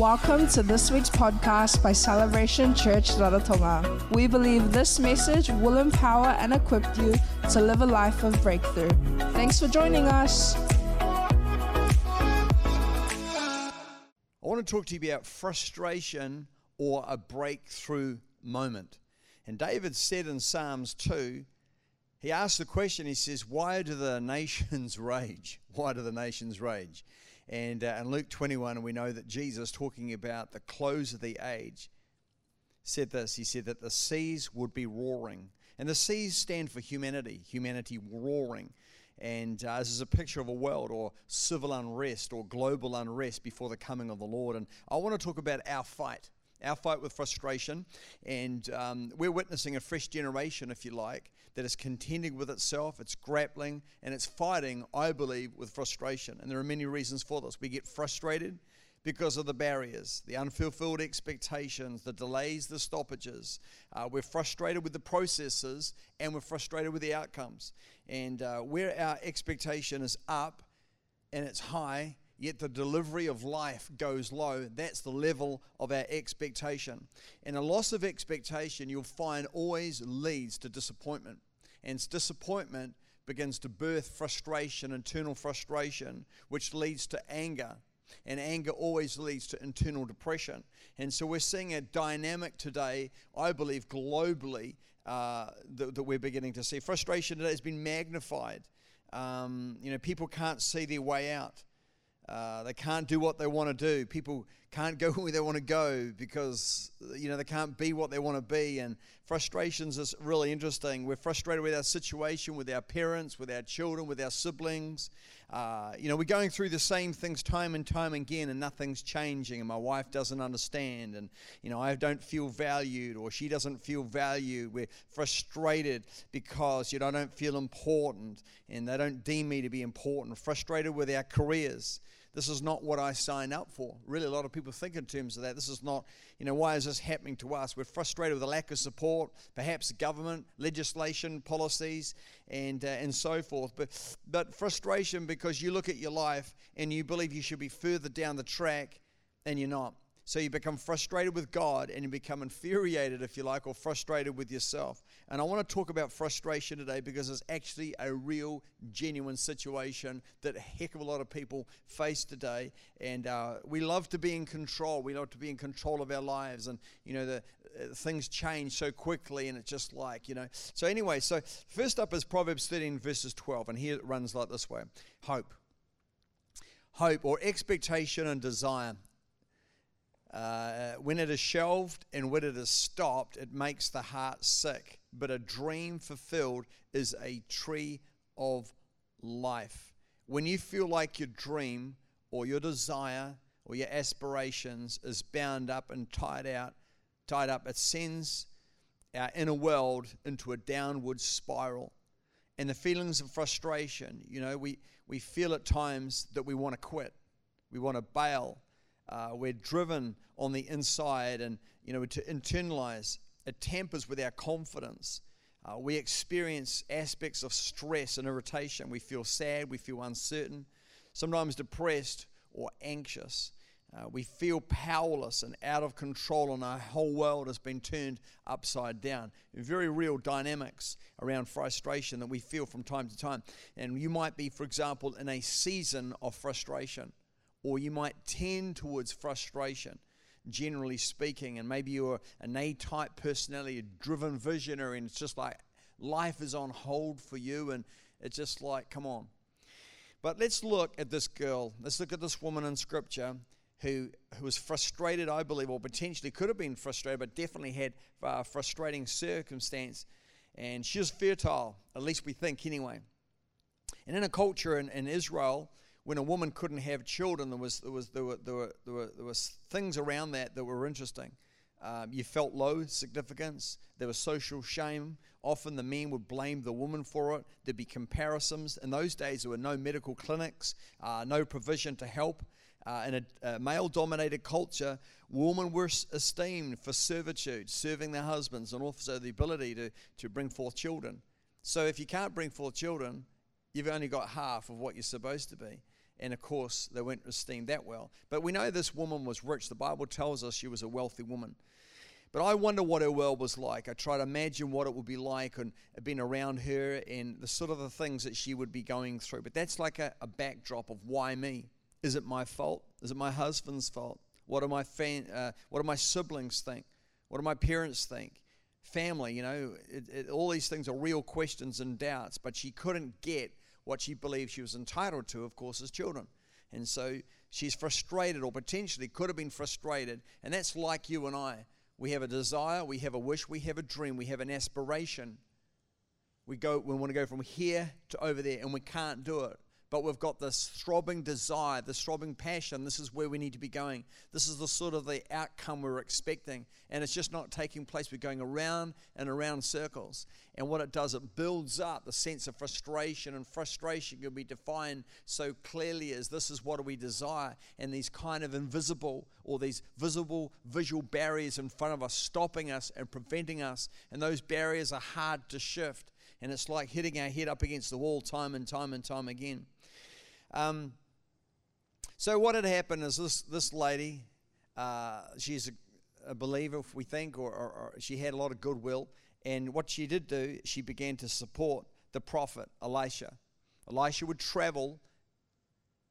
Welcome to this week's podcast by Celebration Church Rarotonga. We believe this message will empower and equip you to live a life of breakthrough. Thanks for joining us. I want to talk to you about frustration or a breakthrough moment. And David said in Psalms 2, he asked the question, he says, Why do the nations rage? Why do the nations rage? And uh, in Luke 21, we know that Jesus, talking about the close of the age, said this He said that the seas would be roaring. And the seas stand for humanity, humanity roaring. And uh, this is a picture of a world or civil unrest or global unrest before the coming of the Lord. And I want to talk about our fight our fight with frustration. And um, we're witnessing a fresh generation, if you like, that is contending with itself, it's grappling, and it's fighting, I believe, with frustration. And there are many reasons for this. We get frustrated because of the barriers, the unfulfilled expectations, the delays, the stoppages. Uh, we're frustrated with the processes and we're frustrated with the outcomes. And uh, where our expectation is up and it's high, yet the delivery of life goes low. That's the level of our expectation. And a loss of expectation, you'll find, always leads to disappointment. And disappointment begins to birth frustration, internal frustration, which leads to anger. And anger always leads to internal depression. And so we're seeing a dynamic today, I believe, globally, uh, that, that, we're beginning to see. Frustration today has been magnified. Um, you know, people can't see their way out. Uh, they can't do what they want to do. People can't go where they want to go because you know they can't be what they want to be. And frustrations is really interesting. We're frustrated with our situation, with our parents, with our children, with our siblings. Uh, you know, we're going through the same things time and time again, and nothing's changing. And my wife doesn't understand, and you know, I don't feel valued, or she doesn't feel valued. We're frustrated because you know I don't feel important, and they don't deem me to be important. Frustrated with our careers this is not what I signed up for. Really, a lot of people think in terms of that. This is not, you know, why is this happening to us? We're frustrated with the lack of support, perhaps government, legislation, policies, and, uh, and so forth. But, but frustration because you look at your life and you believe you should be further down the track and you're not. So you become frustrated with God and you become infuriated, if you like, or frustrated with yourself. And I want to talk about frustration today because it's actually a real, genuine situation that a heck of a lot of people face today. And uh, we love to be in control. We love to be in control of our lives. And, you know, the uh, things change so quickly and it's just like, you know. So, anyway, so first up is Proverbs 13, verses 12. And here it runs like this way Hope. Hope or expectation and desire uh, when it is shelved and when it is stopped, it makes the heart sick. But a dream fulfilled is a tree of life. When you feel like your dream or your desire or your aspirations is bound up and tied out, tied up, it sends our inner world into a downward spiral. And the feelings of frustration, you know, we, we feel at times that we want to quit, we want to bail uh, we're driven on the inside and, you know, to internalize. It tampers with our confidence. Uh, we experience aspects of stress and irritation. We feel sad, we feel uncertain, sometimes depressed or anxious. Uh, we feel powerless and out of control, and our whole world has been turned upside down. Very real dynamics around frustration that we feel from time to time. And you might be, for example, in a season of frustration or you might tend towards frustration, generally speaking. And maybe you're an A type personality, a driven visionary, and it's just like life is on hold for you, and it's just like, come on. But let's look at this girl. Let's look at this woman in Scripture who, who was frustrated, I believe, or potentially could have been frustrated, but definitely had a frustrating circumstance. And she was fertile, at least we think anyway. And in a culture in, in Israel, when a woman couldn't have children, there was there was there were there were there, were, there was things around that that were interesting. Um, you felt low significance. There was social shame. Often the men would blame the woman for it. There'd be comparisons. In those days, there were no medical clinics, uh, no provision to help. Uh, in a, a male dominated culture, women were esteemed for servitude, serving their husbands, and also the ability to, to bring forth children. So if you can't bring forth children, you've only got half of what you're supposed to be. And of course, they weren't esteemed that well. But we know this woman was rich. The Bible tells us she was a wealthy woman. But I wonder what her world was like. I try to imagine what it would be like and being around her and the sort of the things that she would be going through. But that's like a, a backdrop of why me. Is it my fault? Is it my husband's fault? What do my fan, uh, what do my siblings think? What do my parents think? Family, you know, it, it, all these things are real questions and doubts. But she couldn't get what she believed she was entitled to, of course, as children. And so she's frustrated, or potentially could have been frustrated. And that's like you and I. We have a desire, we have a wish, we have a dream, we have an aspiration. We go we want to go from here to over there and we can't do it. But we've got this throbbing desire, this throbbing passion. This is where we need to be going. This is the sort of the outcome we're expecting. And it's just not taking place. We're going around and around circles. And what it does, it builds up the sense of frustration. And frustration can be defined so clearly as this is what we desire. And these kind of invisible or these visible visual barriers in front of us stopping us and preventing us. And those barriers are hard to shift. And it's like hitting our head up against the wall time and time and time again. Um, so what had happened is this this lady, uh, she's a, a, believer, if we think, or, or, or she had a lot of goodwill. And what she did do, she began to support the prophet Elisha. Elisha would travel,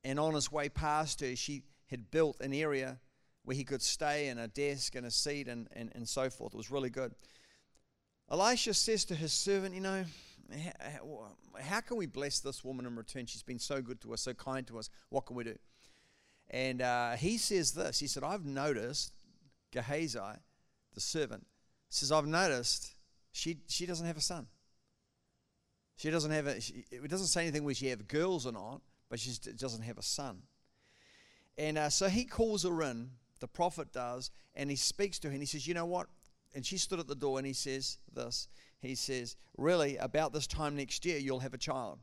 and on his way past her, she had built an area where he could stay and a desk and a seat and, and, and so forth. It was really good. Elisha says to his servant, You know, how can we bless this woman in return? She's been so good to us, so kind to us. What can we do? And uh, he says this He said, I've noticed, Gehazi, the servant, says, I've noticed she, she doesn't have a son. She doesn't have a, she, it doesn't say anything where she have girls or not, but she doesn't have a son. And uh, so he calls her in, the prophet does, and he speaks to her and he says, You know what? And she stood at the door and he says this he says, really, about this time next year, you'll have a child.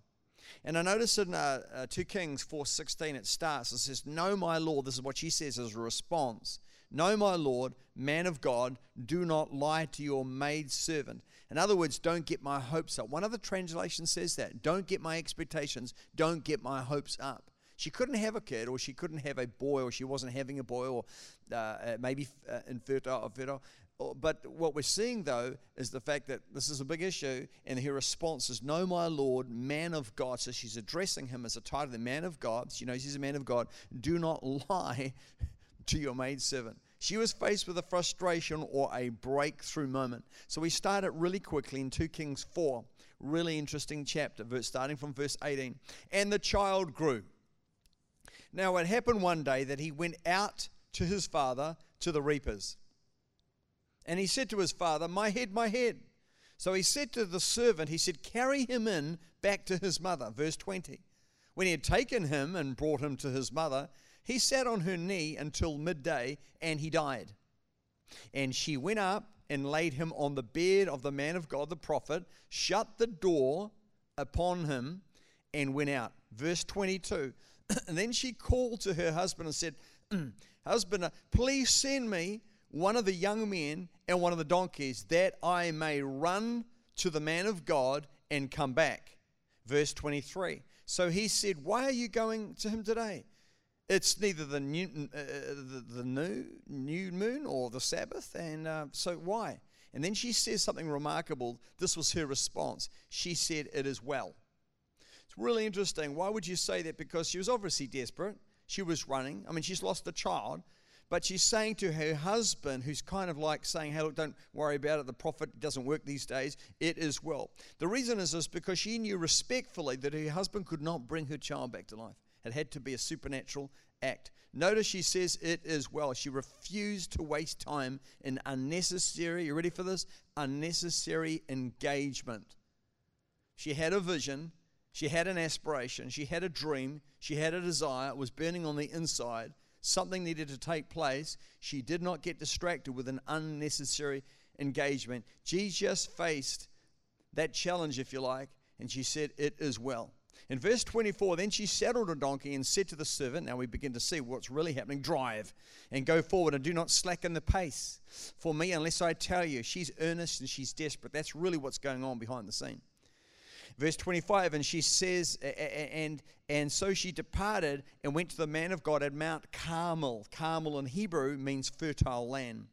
And I notice in uh, uh, 2 Kings 4.16 it starts, it says, No, my Lord, this is what she says as a response. No, my Lord, man of God, do not lie to your maid servant. In other words, don't get my hopes up. One other translation says that. Don't get my expectations. Don't get my hopes up. She couldn't have a kid, or she couldn't have a boy, or she wasn't having a boy, or uh, uh maybe uh, infertile, fertile. Oh, but what we're seeing, though, is the fact that this is a big issue, and her response is, No, my Lord, man of God. So she's addressing him as a title, the man of God. She knows he's a man of God. Do not lie to your maidservant. She was faced with a frustration or a breakthrough moment. So we start it really quickly in 2 Kings 4. Really interesting chapter, verse, starting from verse 18. And the child grew. Now it happened one day that he went out to his father to the reapers. And he said to his father, My head, my head. So he said to the servant, He said, Carry him in back to his mother. Verse 20. When he had taken him and brought him to his mother, he sat on her knee until midday, and he died. And she went up and laid him on the bed of the man of God, the prophet, shut the door upon him, and went out. Verse 22. and then she called to her husband and said, Husband, please send me one of the young men and one of the donkeys, that I may run to the man of God and come back. Verse 23. So he said, Why are you going to him today? It's neither the new, uh, the, the, new, new moon or the Sabbath, and uh, so why? And then she says something remarkable. This was her response. She said, It is well. It's really interesting. Why would you say that? Because she was obviously desperate. She was running. I mean, she's lost a child. But she's saying to her husband, who's kind of like saying, Hey, look, don't worry about it. The prophet doesn't work these days. It is well. The reason is this because she knew respectfully that her husband could not bring her child back to life. It had to be a supernatural act. Notice she says it is well. She refused to waste time in unnecessary, you ready for this? Unnecessary engagement. She had a vision, she had an aspiration, she had a dream, she had a desire, it was burning on the inside something needed to take place. She did not get distracted with an unnecessary engagement. Jesus faced that challenge, if you like, and she said, It is well. In verse 24, then she saddled a donkey and said to the servant, Now we begin to see what's really happening drive and go forward and do not slacken the pace for me unless I tell you. She's earnest and she's desperate. That's really what's going on behind the scene. Verse 25, and she says, and and so she departed and went to the man of God at Mount Carmel. Carmel in Hebrew means fertile land.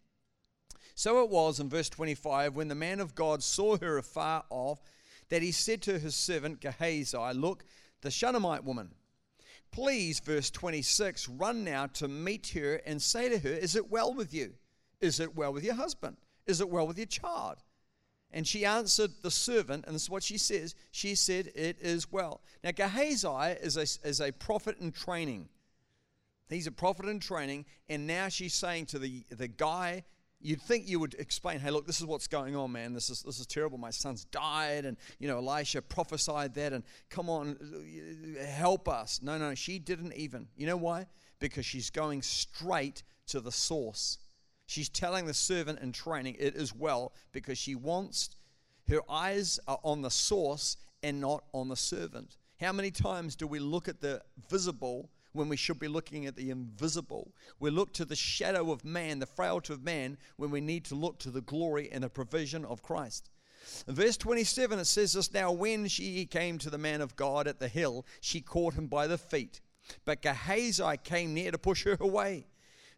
So it was in verse 25, when the man of God saw her afar off, that he said to his servant Gehazi, Look, the Shunammite woman. Please, verse 26, run now to meet her and say to her, Is it well with you? Is it well with your husband? Is it well with your child? And she answered the servant, and this is what she says. She said, It is well. Now, Gehazi is a, is a prophet in training. He's a prophet in training, and now she's saying to the, the guy, you'd think you would explain, hey, look, this is what's going on, man. This is, this is terrible. My son's died, and, you know, Elisha prophesied that, and come on, help us. No, no, she didn't even. You know why? Because she's going straight to the source. She's telling the servant in training it is well because she wants, her eyes are on the source and not on the servant. How many times do we look at the visible when we should be looking at the invisible? We look to the shadow of man, the frailty of man, when we need to look to the glory and the provision of Christ. In verse 27, it says this Now, when she came to the man of God at the hill, she caught him by the feet. But Gehazi came near to push her away.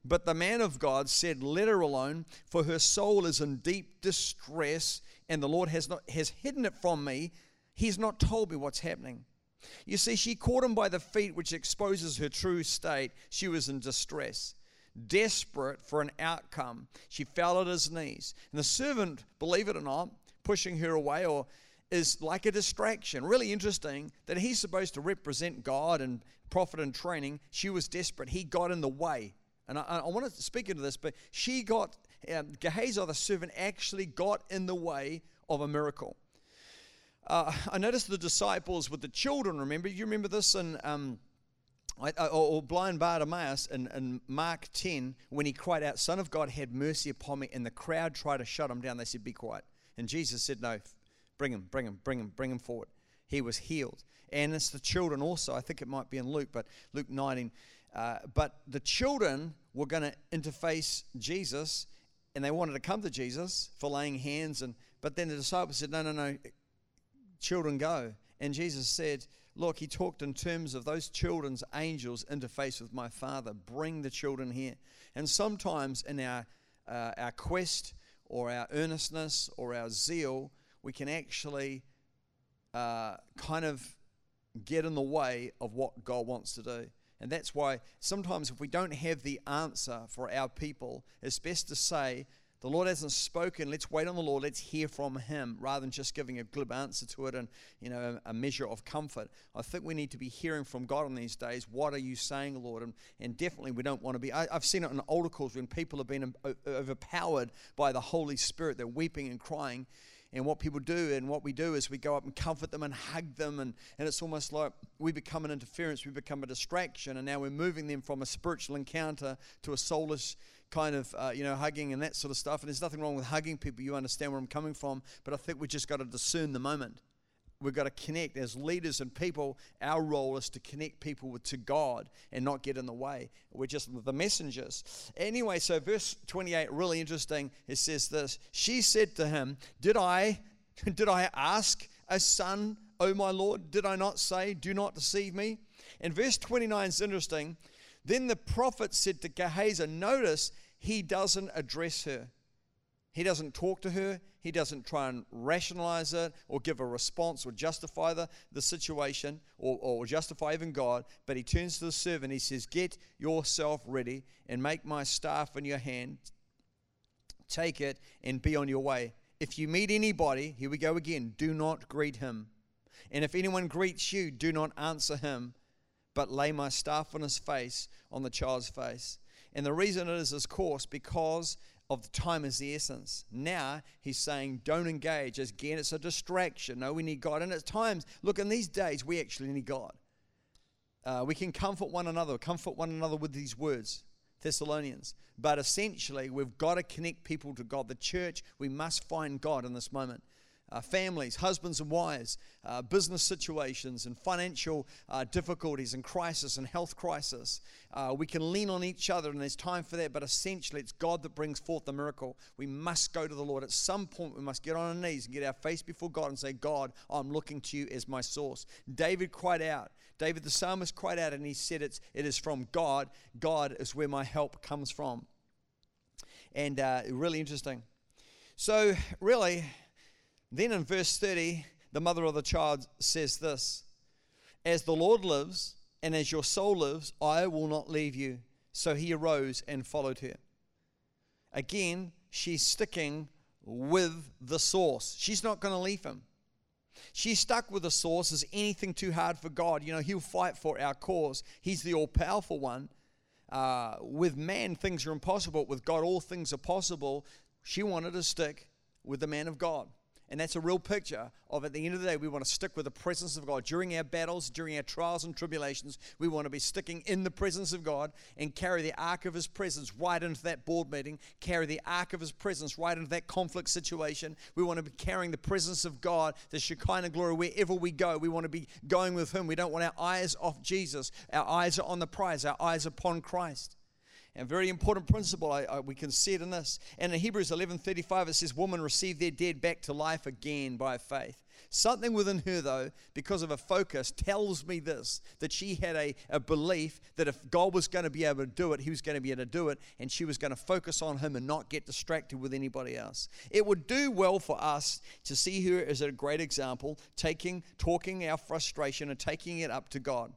But the man of God said, Let her alone, for her soul is in deep distress, and the Lord has, not, has hidden it from me. He's not told me what's happening. You see, she caught him by the feet, which exposes her true state. She was in distress, desperate for an outcome. She fell at his knees. And the servant, believe it or not, pushing her away or is like a distraction. Really interesting that he's supposed to represent God and prophet and training. She was desperate. He got in the way. And I, I want to speak into this, but she got, um, Gehazi, the servant, actually got in the way of a miracle. Uh, I noticed the disciples with the children, remember? You remember this in, um, or, or blind Bartimaeus in, in Mark 10, when he cried out, Son of God, have mercy upon me. And the crowd tried to shut him down. They said, Be quiet. And Jesus said, No, bring him, bring him, bring him, bring him forward. He was healed. And it's the children also. I think it might be in Luke, but Luke 19. Uh, but the children were going to interface Jesus, and they wanted to come to Jesus for laying hands. And but then the disciples said, "No, no, no, children go." And Jesus said, "Look, he talked in terms of those children's angels interface with my Father. Bring the children here." And sometimes in our uh, our quest or our earnestness or our zeal, we can actually uh, kind of get in the way of what God wants to do. And that's why sometimes if we don't have the answer for our people, it's best to say, the Lord hasn't spoken. Let's wait on the Lord. Let's hear from Him rather than just giving a glib answer to it and you know a, measure of comfort. I think we need to be hearing from God in these days. What are you saying, Lord? And, and definitely we don't want to be. I, have seen it in altar calls when people have been uh, overpowered by the Holy Spirit. They're weeping and crying, and what people do and what we do is we go up and comfort them and hug them. And, and it's almost like we become an interference, we become a distraction. And now we're moving them from a spiritual encounter to a soulless kind of, uh, you know, hugging and that sort of stuff. And there's nothing wrong with hugging people. You understand where I'm coming from. But I think we just got to discern the moment we've got to connect as leaders and people. Our role is to connect people with, to God and not get in the way. We're just the messengers. Anyway, so verse 28, really interesting. It says this She said to him, Did I, did I ask a son, O my Lord? Did I not say, Do not deceive me? And verse 29 is interesting. Then the prophet said to Gehazi, Notice he doesn't address her. He doesn't talk to her. He doesn't try and rationalize it or give a response or justify the, the situation or, or justify even God. But he turns to the servant. He says, Get yourself ready and make my staff in your hand. Take it and be on your way. If you meet anybody, here we go again, do not greet him. And if anyone greets you, do not answer him, but lay my staff on his face, on the child's face. And the reason it is, of course, because of the time is the essence. Now he's saying, don't engage. Again, it's a distraction. No, we need God. And at times, look, in these days, we actually need God. Uh, we can comfort one another, comfort one another with these words, Thessalonians. But essentially, we've got to connect people to God. The church, we must find God in this moment. Uh, families, husbands and wives, uh, business situations, and financial uh, difficulties and crisis and health crisis. Uh, we can lean on each other, and there's time for that, but essentially it's God that brings forth the miracle. We must go to the Lord. At some point, we must get on our knees and get our face before God and say, God, I'm looking to you as my source. David cried out. David the psalmist cried out, and he said, it's, It is from God. God is where my help comes from. And uh, really interesting. So, really, then in verse 30, the mother of the child says this As the Lord lives, and as your soul lives, I will not leave you. So he arose and followed her. Again, she's sticking with the source. She's not going to leave him. She's stuck with the source. Is anything too hard for God? You know, He'll fight for our cause. He's the all powerful one. Uh, with man, things are impossible. With God, all things are possible. She wanted to stick with the man of God. And that's a real picture of at the end of the day, we want to stick with the presence of God. During our battles, during our trials and tribulations, we want to be sticking in the presence of God and carry the ark of His presence right into that board meeting, carry the ark of His presence right into that conflict situation. We want to be carrying the presence of God, the Shekinah glory, wherever we go. We want to be going with Him. We don't want our eyes off Jesus. Our eyes are on the prize, our eyes upon Christ. And very important principle, I, I, we can see it in this. And in Hebrews 11:35, it says, "Women received their dead back to life again by faith." Something within her, though, because of a focus, tells me this that she had a, a belief that if God was going to be able to do it, He was going to be able to do it, and she was going to focus on Him and not get distracted with anybody else. It would do well for us to see her as a great example, taking, talking our frustration and taking it up to God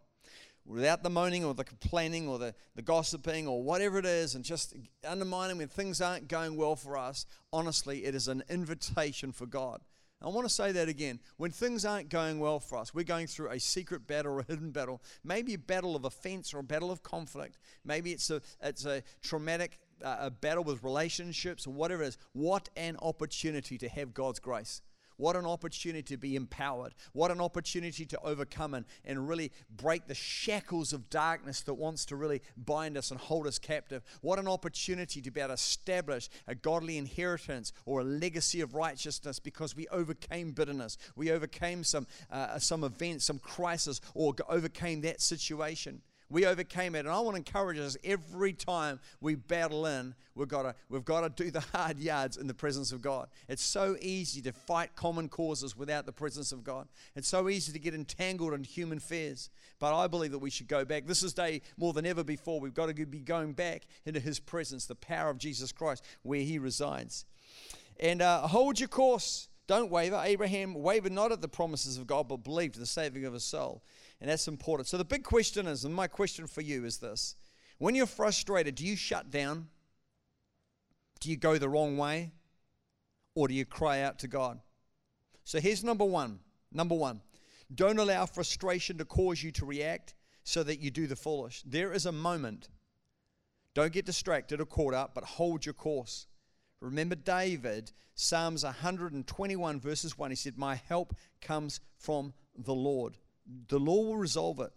without the moaning or the complaining or the, the gossiping or whatever it is and just undermining when things aren't going well for us, honestly, it is an invitation for God. I want to say that again. When things aren't going well for us, we're going through a secret battle or a hidden battle, maybe a battle of offense or a battle of conflict, maybe it's a, it's a traumatic uh, a battle with relationships or whatever it is. What an opportunity to have God's grace. What an opportunity to be empowered. What an opportunity to overcome and, and really break the shackles of darkness that wants to really bind us and hold us captive. What an opportunity to be able to establish a godly inheritance or a legacy of righteousness because we overcame bitterness. We overcame some, uh, some event, some crisis, or overcame that situation. We overcame it. And I want to encourage us every time we battle in, we've got to, we've got to do the hard yards in the presence of God. It's so easy to fight common causes without the presence of God. It's so easy to get entangled in human fears. But I believe that we should go back. This is day more than ever before. We've got to be going back into His presence, the power of Jesus Christ, where He resides. And uh, hold your course. Don't waver. Abraham wavered not at the promises of God, but believed the saving of his soul. And that's important. So the big question is, and my question for you is this when you're frustrated, do you shut down? Do you go the wrong way? Or do you cry out to God? So here's number one. Number one, don't allow frustration to cause you to react so that you do the foolish. There is a moment. Don't get distracted or caught up, but hold your course. Remember David, Psalms 121, verses 1, he said, My help comes from the Lord the law will resolve it.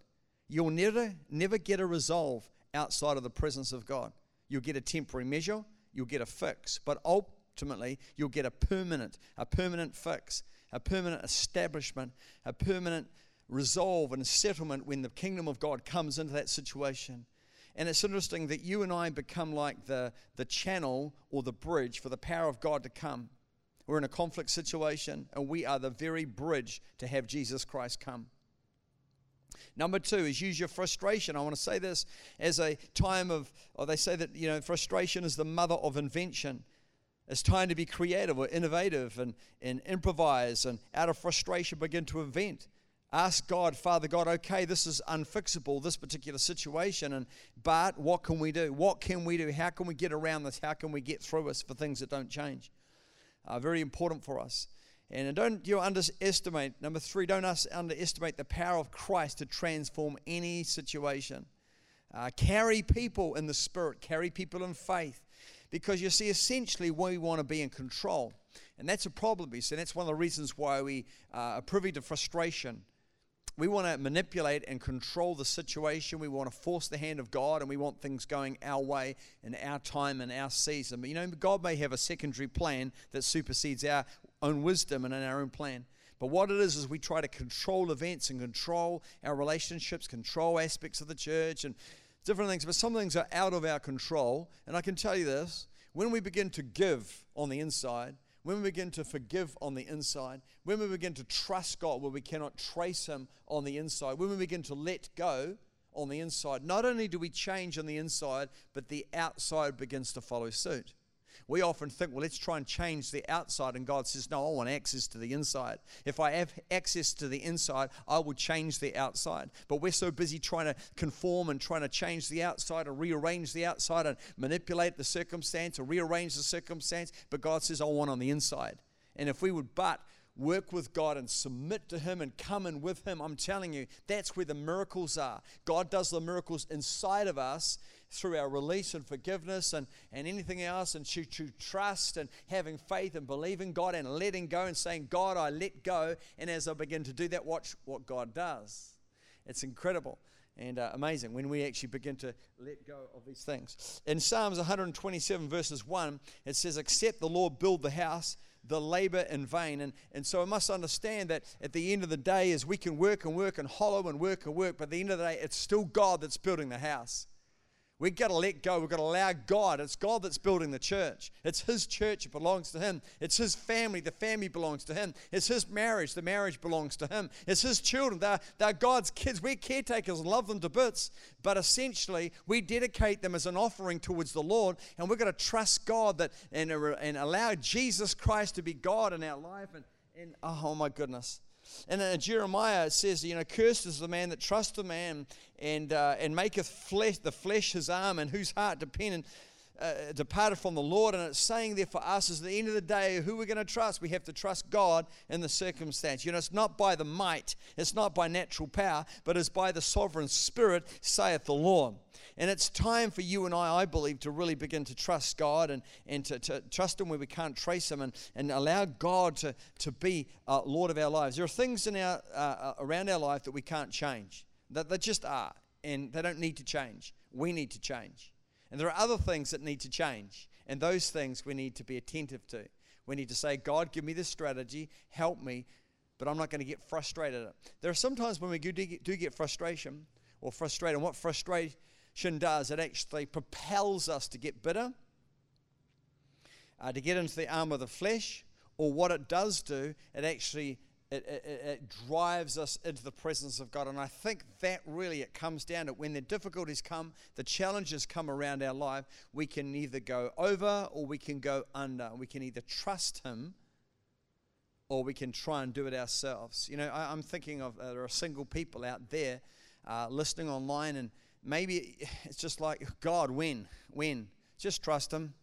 You'll never, never get a resolve outside of the presence of God. You'll get a temporary measure, you'll get a fix, but ultimately you'll get a permanent, a permanent fix, a permanent establishment, a permanent resolve and settlement when the kingdom of God comes into that situation. And it's interesting that you and I become like the, the channel or the bridge for the power of God to come. We're in a conflict situation, and we are the very bridge to have Jesus Christ come. Number two is use your frustration. I want to say this as a time of, or they say that, you know, frustration is the mother of invention. It's time to be creative or innovative and, and improvise and out of frustration begin to invent. Ask God, Father God, okay, this is unfixable, this particular situation, and but what can we do? What can we do? How can we get around this? How can we get through this for things that don't change? Uh, very important for us. And don't you underestimate, number three, don't underestimate the power of Christ to transform any situation. Uh, carry people in the Spirit, carry people in faith. Because you see, essentially, we want to be in control. And that's a problem, you see. That's one of the reasons why we uh, are privy to frustration. We want to manipulate and control the situation. We want to force the hand of God and we want things going our way in our time and our season. But you know, God may have a secondary plan that supersedes our own wisdom and in our own plan. But what it is, is we try to control events and control our relationships, control aspects of the church and different things. But some things are out of our control. And I can tell you this when we begin to give on the inside, when we begin to forgive on the inside, when we begin to trust God where we cannot trace Him on the inside, when we begin to let go on the inside, not only do we change on the inside, but the outside begins to follow suit. We often think, well, let's try and change the outside. And God says, no, I want access to the inside. If I have access to the inside, I will change the outside. But we're so busy trying to conform and trying to change the outside and rearrange the outside and manipulate the circumstance or rearrange the circumstance. But God says, I want on the inside. And if we would but work with God and submit to Him and come in with Him, I'm telling you, that's where the miracles are. God does the miracles inside of us through our release and forgiveness and, and anything else, and to, to trust and having faith and believing God and letting go and saying, God, I let go. And as I begin to do that, watch what God does. It's incredible and uh, amazing when we actually begin to let go of these things. In Psalms 127, verses 1, it says, Except the Lord build the house, the labor in vain. And, and so I must understand that at the end of the day, as we can work and work and hollow and work and work, but at the end of the day, it's still God that's building the house. We've got to let go. We've got to allow God. It's God that's building the church. It's His church. It belongs to Him. It's His family. The family belongs to Him. It's His marriage. The marriage belongs to Him. It's His children. They're, they're God's kids. We're caretakers and love them to bits. But essentially, we dedicate them as an offering towards the Lord. And we've got to trust God that and, and allow Jesus Christ to be God in our life. And, and oh, oh my goodness. And in Jeremiah, it says, you know, cursed is the man that trusts a man and, uh, and maketh flesh, the flesh his arm, and whose heart dependent, uh, departed from the Lord. And it's saying there for us is the end of the day, who we're going to trust. We have to trust God in the circumstance. You know, it's not by the might, it's not by natural power, but it's by the sovereign Spirit, saith the Lord. And it's time for you and I, I believe, to really begin to trust God and, and to, to trust Him where we can't trace Him and, and allow God to, to be uh, Lord of our lives. There are things in our, uh, uh around our life that we can't change, that they just are, and they don't need to change. We need to change. And there are other things that need to change, and those things we need to be attentive to. We need to say, God, give me this strategy, help me, but I'm not going to get frustrated. There are sometimes when we do get frustration or frustrated, and what frustrates does, it actually propels us to get bitter, uh, to get into the arm of the flesh, or what it does do, it actually it, it, it, drives us into the presence of God. And I think that really it comes down to when the difficulties come, the challenges come around our life, we can either go over or we can go under. We can either trust Him or we can try and do it ourselves. You know, I, am thinking of uh, there are single people out there uh, listening online and maybe it's just like, God, win, win. Just trust Him.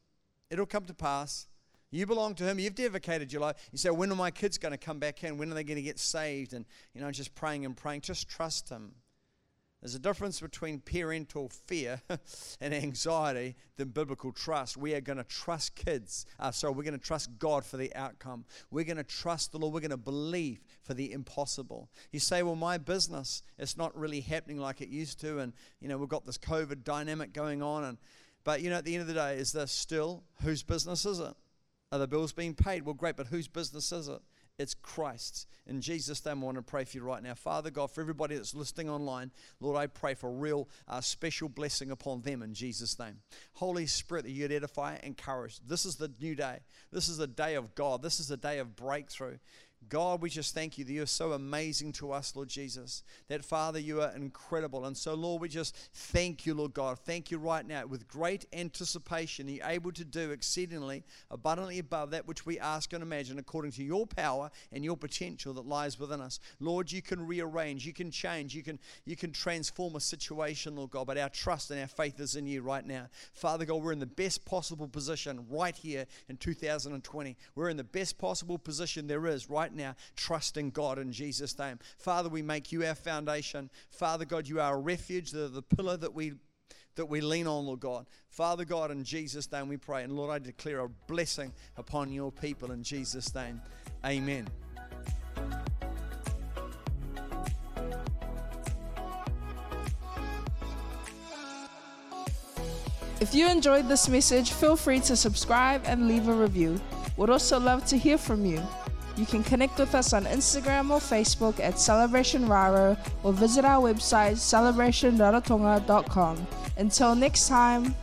It'll come to pass. You belong to Him. You've dedicated your life. You say, when are my kids going to come back in? When are they going to get saved? And, you know, just praying and praying. Just trust Him. There's a difference between parental fear and anxiety than biblical trust. We are going to trust kids. Uh, sorry, we're going to trust God for the outcome. We're going to trust the Lord. We're going to believe for the impossible. You say, well, my business is not really happening like it used to, and you know we've got this COVID dynamic going on, and but you know at the end of the day, is this still whose business is it? Are the bills being paid? Well, great, but whose business is it? It's Christ. In Jesus' name, I want to pray for you right now. Father God, for everybody that's listening online, Lord, I pray for real uh, special blessing upon them in Jesus' name. Holy Spirit, that you'd edify, encourage. This is the new day. This is the day of God. This is the day of breakthrough. God, we just thank you that you're so amazing to us, Lord Jesus. That, Father, you are incredible. And so, Lord, we just thank you, Lord God. Thank you right now with great anticipation. You're able to do exceedingly, abundantly above that which we ask and imagine, according to your power and your potential that lies within us. Lord, you can rearrange, you can change, you can, you can transform a situation, Lord God. But our trust and our faith is in you right now. Father God, we're in the best possible position right here in 2020. We're in the best possible position there is right now, trusting God in Jesus' name. Father, we make you our foundation. Father God, you are a refuge, the, the pillar that we that we lean on, Lord God. Father God, in Jesus' name we pray. And Lord, I declare a blessing upon your people in Jesus' name. Amen. If you enjoyed this message, feel free to subscribe and leave a review. We'd also love to hear from you. You can connect with us on Instagram or Facebook at Celebration Raro or visit our website celebrationrarotonga.com. Until next time.